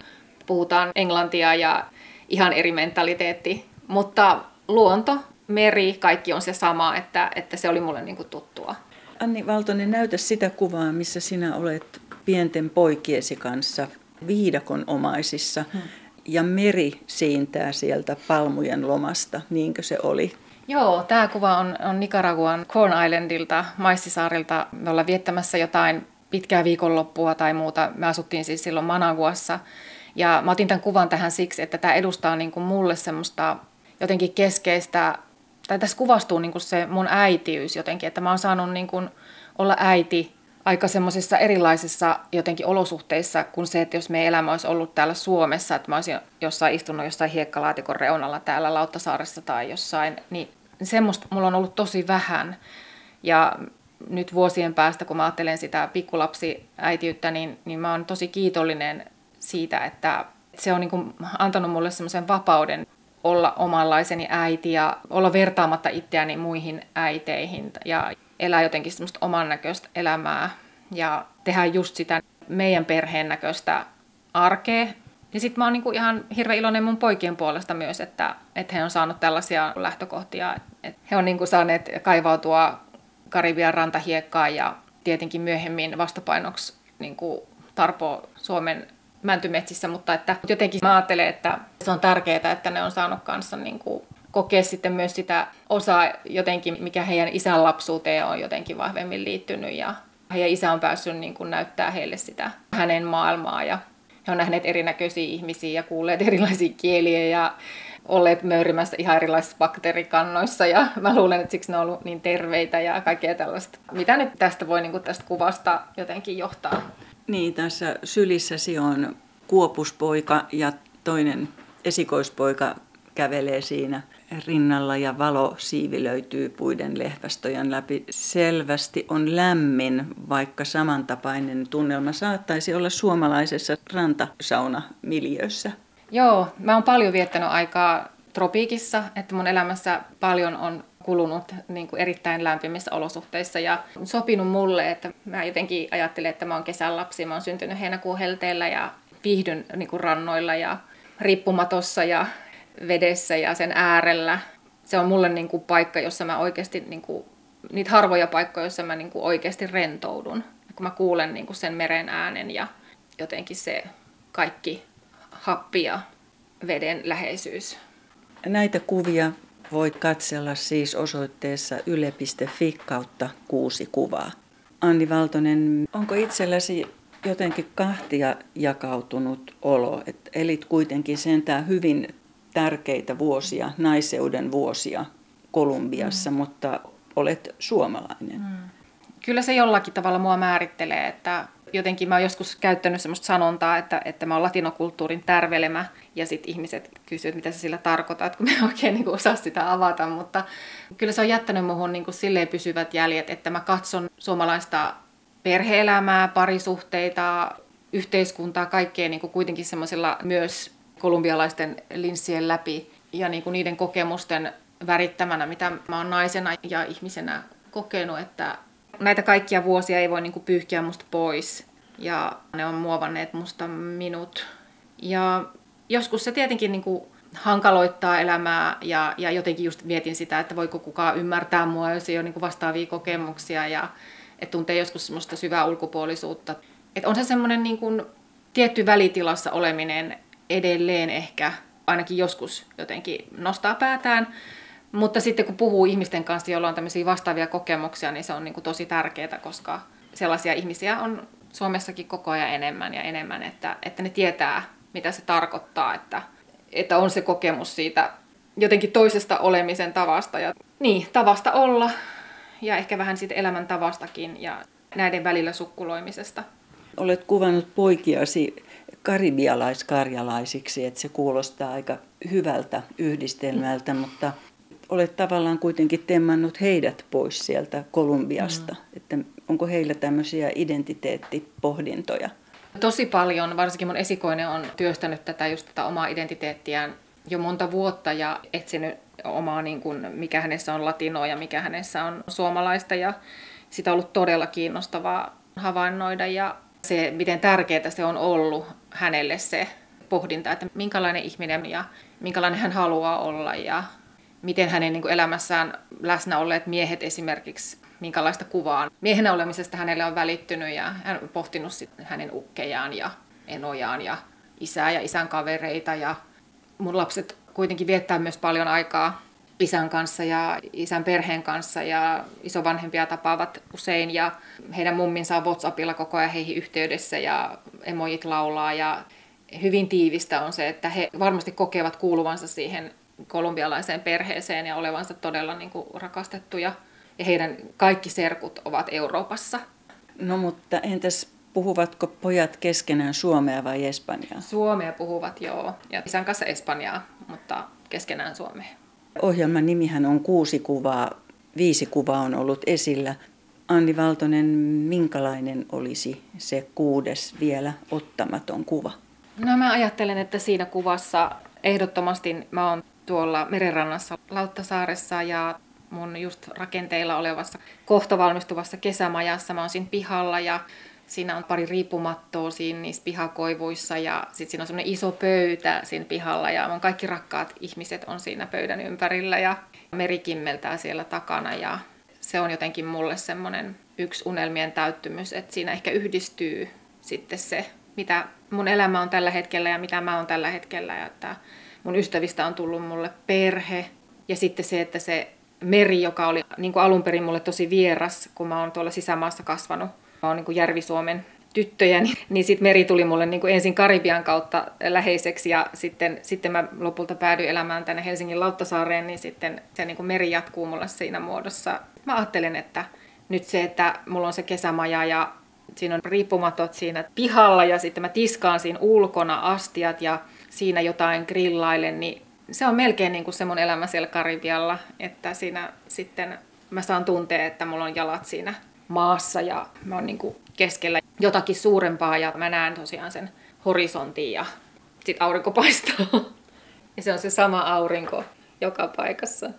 puhutaan englantia ja ihan eri mentaliteetti, mutta luonto, meri, kaikki on se sama, että, että se oli mulle niin kuin tuttua. Anni Valtonen, näytä sitä kuvaa, missä sinä olet pienten poikiesi kanssa viidakon omaisissa. Hmm. Ja meri siintää sieltä palmujen lomasta, niinkö se oli? Joo, tämä kuva on, on Nicaraguan Corn Islandilta, Maissisaarilta. Me ollaan viettämässä jotain pitkää viikonloppua tai muuta. Me asuttiin siis silloin Managuassa. Ja mä otin tämän kuvan tähän siksi, että tämä edustaa niin kuin mulle semmoista jotenkin keskeistä, tai tässä kuvastuu niin kuin se mun äitiys jotenkin, että mä oon saanut niin kuin olla äiti aika semmoisissa erilaisissa jotenkin olosuhteissa kuin se, että jos meidän elämä olisi ollut täällä Suomessa, että mä olisin jossain istunut jossain hiekkalaatikon reunalla täällä Lauttasaaressa tai jossain, niin semmoista mulla on ollut tosi vähän. Ja nyt vuosien päästä, kun mä ajattelen sitä pikkulapsiäitiyttä, niin, niin mä oon tosi kiitollinen siitä, että se on niin antanut mulle semmoisen vapauden olla omanlaiseni äiti ja olla vertaamatta itseäni muihin äiteihin ja elää jotenkin semmoista oman näköistä elämää ja tehdä just sitä meidän perheen näköistä arkea. Ja sitten mä oon niinku ihan hirveän iloinen mun poikien puolesta myös, että, että he on saanut tällaisia lähtökohtia. Että he on niinku saaneet kaivautua Karibian rantahiekkaan ja tietenkin myöhemmin vastapainoksi niinku Tarpo Suomen mäntymetsissä, mutta että jotenkin mä ajattelen, että se on tärkeää, että ne on saanut kanssa niin kuin kokea sitten myös sitä osaa jotenkin, mikä heidän isän lapsuuteen on jotenkin vahvemmin liittynyt ja heidän isä on päässyt niin kuin näyttää heille sitä hänen maailmaa ja he on nähneet erinäköisiä ihmisiä ja kuulleet erilaisia kieliä ja olleet möyrimässä ihan erilaisissa bakteerikannoissa ja mä luulen, että siksi ne on ollut niin terveitä ja kaikkea tällaista. Mitä nyt tästä voi niin kuin tästä kuvasta jotenkin johtaa? Niin, tässä sylissäsi on kuopuspoika ja toinen esikoispoika kävelee siinä rinnalla ja valo siivi löytyy puiden lehvästöjen läpi. Selvästi on lämmin, vaikka samantapainen tunnelma saattaisi olla suomalaisessa rantasaunamiljössä. Joo, mä oon paljon viettänyt aikaa tropiikissa, että mun elämässä paljon on kulunut niin kuin erittäin lämpimissä olosuhteissa ja sopinut mulle, että mä jotenkin ajattelen, että mä oon kesän lapsi, mä oon syntynyt heinäkuun helteellä ja viihdyn niin kuin rannoilla ja riippumatossa ja vedessä ja sen äärellä. Se on mulle niin kuin paikka, jossa mä oikeasti, niin kuin, niitä harvoja paikkoja, joissa mä niin kuin oikeasti rentoudun. Kun mä kuulen niin kuin sen meren äänen ja jotenkin se kaikki happi ja veden läheisyys. Näitä kuvia voit katsella siis osoitteessa yle.fi kautta kuusi kuvaa. Anni Valtonen, onko itselläsi jotenkin kahtia jakautunut olo, että elit kuitenkin sentään hyvin tärkeitä vuosia, naiseuden vuosia Kolumbiassa, mm. mutta olet suomalainen. Mm. Kyllä se jollakin tavalla mua määrittelee, että jotenkin mä oon joskus käyttänyt semmoista sanontaa, että, että mä oon latinokulttuurin tärvelemä, ja sitten ihmiset kysyvät, mitä se sillä tarkoittaa, kun me oikein niin osaa sitä avata, mutta kyllä se on jättänyt muhun niin kuin silleen pysyvät jäljet, että mä katson suomalaista perheelämää, parisuhteita, yhteiskuntaa, kaikkea niin kuin kuitenkin semmoisilla myös kolumbialaisten linssien läpi ja niin kuin niiden kokemusten värittämänä, mitä mä oon naisena ja ihmisenä kokenut, että näitä kaikkia vuosia ei voi niin kuin pyyhkiä musta pois ja ne on muovanneet musta minut. Ja joskus se tietenkin niin kuin hankaloittaa elämää ja, ja jotenkin just mietin sitä, että voiko kukaan ymmärtää mua, jos ei ole niin kuin vastaavia kokemuksia ja että tuntee joskus semmoista syvää ulkopuolisuutta. Että on se semmoinen niin kuin tietty välitilassa oleminen edelleen ehkä ainakin joskus jotenkin nostaa päätään, mutta sitten kun puhuu ihmisten kanssa, joilla on tämmöisiä vastaavia kokemuksia, niin se on niin kuin tosi tärkeää, koska sellaisia ihmisiä on Suomessakin koko ajan enemmän ja enemmän, että, että ne tietää, mitä se tarkoittaa, että, että on se kokemus siitä jotenkin toisesta olemisen tavasta ja niin, tavasta olla ja ehkä vähän siitä elämäntavastakin ja näiden välillä sukkuloimisesta. Olet kuvannut poikiasi karibialaiskarjalaisiksi, että se kuulostaa aika hyvältä yhdistelmältä, mutta olet tavallaan kuitenkin temmannut heidät pois sieltä Kolumbiasta. Mm. Että onko heillä tämmöisiä identiteettipohdintoja? Tosi paljon, varsinkin mun esikoinen on työstänyt tätä just tätä omaa identiteettiään jo monta vuotta ja etsinyt omaa, niin kuin, mikä hänessä on latinoa ja mikä hänessä on suomalaista. Ja sitä on ollut todella kiinnostavaa havainnoida ja se, miten tärkeää se on ollut hänelle se pohdinta, että minkälainen ihminen ja minkälainen hän haluaa olla ja miten hänen niin elämässään läsnä olleet miehet esimerkiksi, minkälaista kuvaa miehenä olemisesta hänelle on välittynyt ja hän on pohtinut hänen ukkejaan ja enojaan ja isää ja isän kavereita ja mun lapset kuitenkin viettää myös paljon aikaa isän kanssa ja isän perheen kanssa ja isovanhempia tapaavat usein ja heidän mumminsa on WhatsAppilla koko ajan heihin yhteydessä ja emojit laulaa ja hyvin tiivistä on se, että he varmasti kokevat kuuluvansa siihen kolumbialaiseen perheeseen ja olevansa todella niin kuin rakastettuja. Ja heidän kaikki serkut ovat Euroopassa. No mutta entäs puhuvatko pojat keskenään suomea vai espanjaa? Suomea puhuvat, joo. Ja isän kanssa espanjaa, mutta keskenään suomea. Ohjelman nimihän on kuusi kuvaa. Viisi kuvaa on ollut esillä. Anni Valtonen, minkälainen olisi se kuudes vielä ottamaton kuva? No mä ajattelen, että siinä kuvassa ehdottomasti mä oon tuolla merenrannassa Lauttasaaressa ja mun just rakenteilla olevassa kohta valmistuvassa kesämajassa. Mä oon siinä pihalla ja siinä on pari riippumattoa siinä niissä pihakoivuissa ja sitten siinä on semmoinen iso pöytä siinä pihalla ja mun kaikki rakkaat ihmiset on siinä pöydän ympärillä ja meri kimmeltää siellä takana ja se on jotenkin mulle semmoinen yksi unelmien täyttymys, että siinä ehkä yhdistyy sitten se, mitä mun elämä on tällä hetkellä ja mitä mä oon tällä hetkellä ja että mun ystävistä on tullut mulle perhe ja sitten se, että se meri, joka oli niin kuin alun perin mulle tosi vieras, kun mä oon tuolla sisämaassa kasvanut, mä oon niin Järvi-Suomen tyttöjä, niin, niin sitten meri tuli mulle niin kuin ensin Karibian kautta läheiseksi ja sitten, sitten mä lopulta päädyin elämään tänne Helsingin Lauttasaareen, niin sitten se niin kuin meri jatkuu mulle siinä muodossa. Mä ajattelen, että nyt se, että mulla on se kesämaja ja siinä on riippumatot siinä pihalla ja sitten mä tiskaan siinä ulkona astiat ja siinä jotain grillailen, niin se on melkein niin kuin se mun elämä siellä Karibialla, että siinä sitten mä saan tuntea, että mulla on jalat siinä maassa ja mä oon niin kuin keskellä jotakin suurempaa ja mä näen tosiaan sen horisontin ja sit aurinko paistaa. Ja se on se sama aurinko joka paikassa.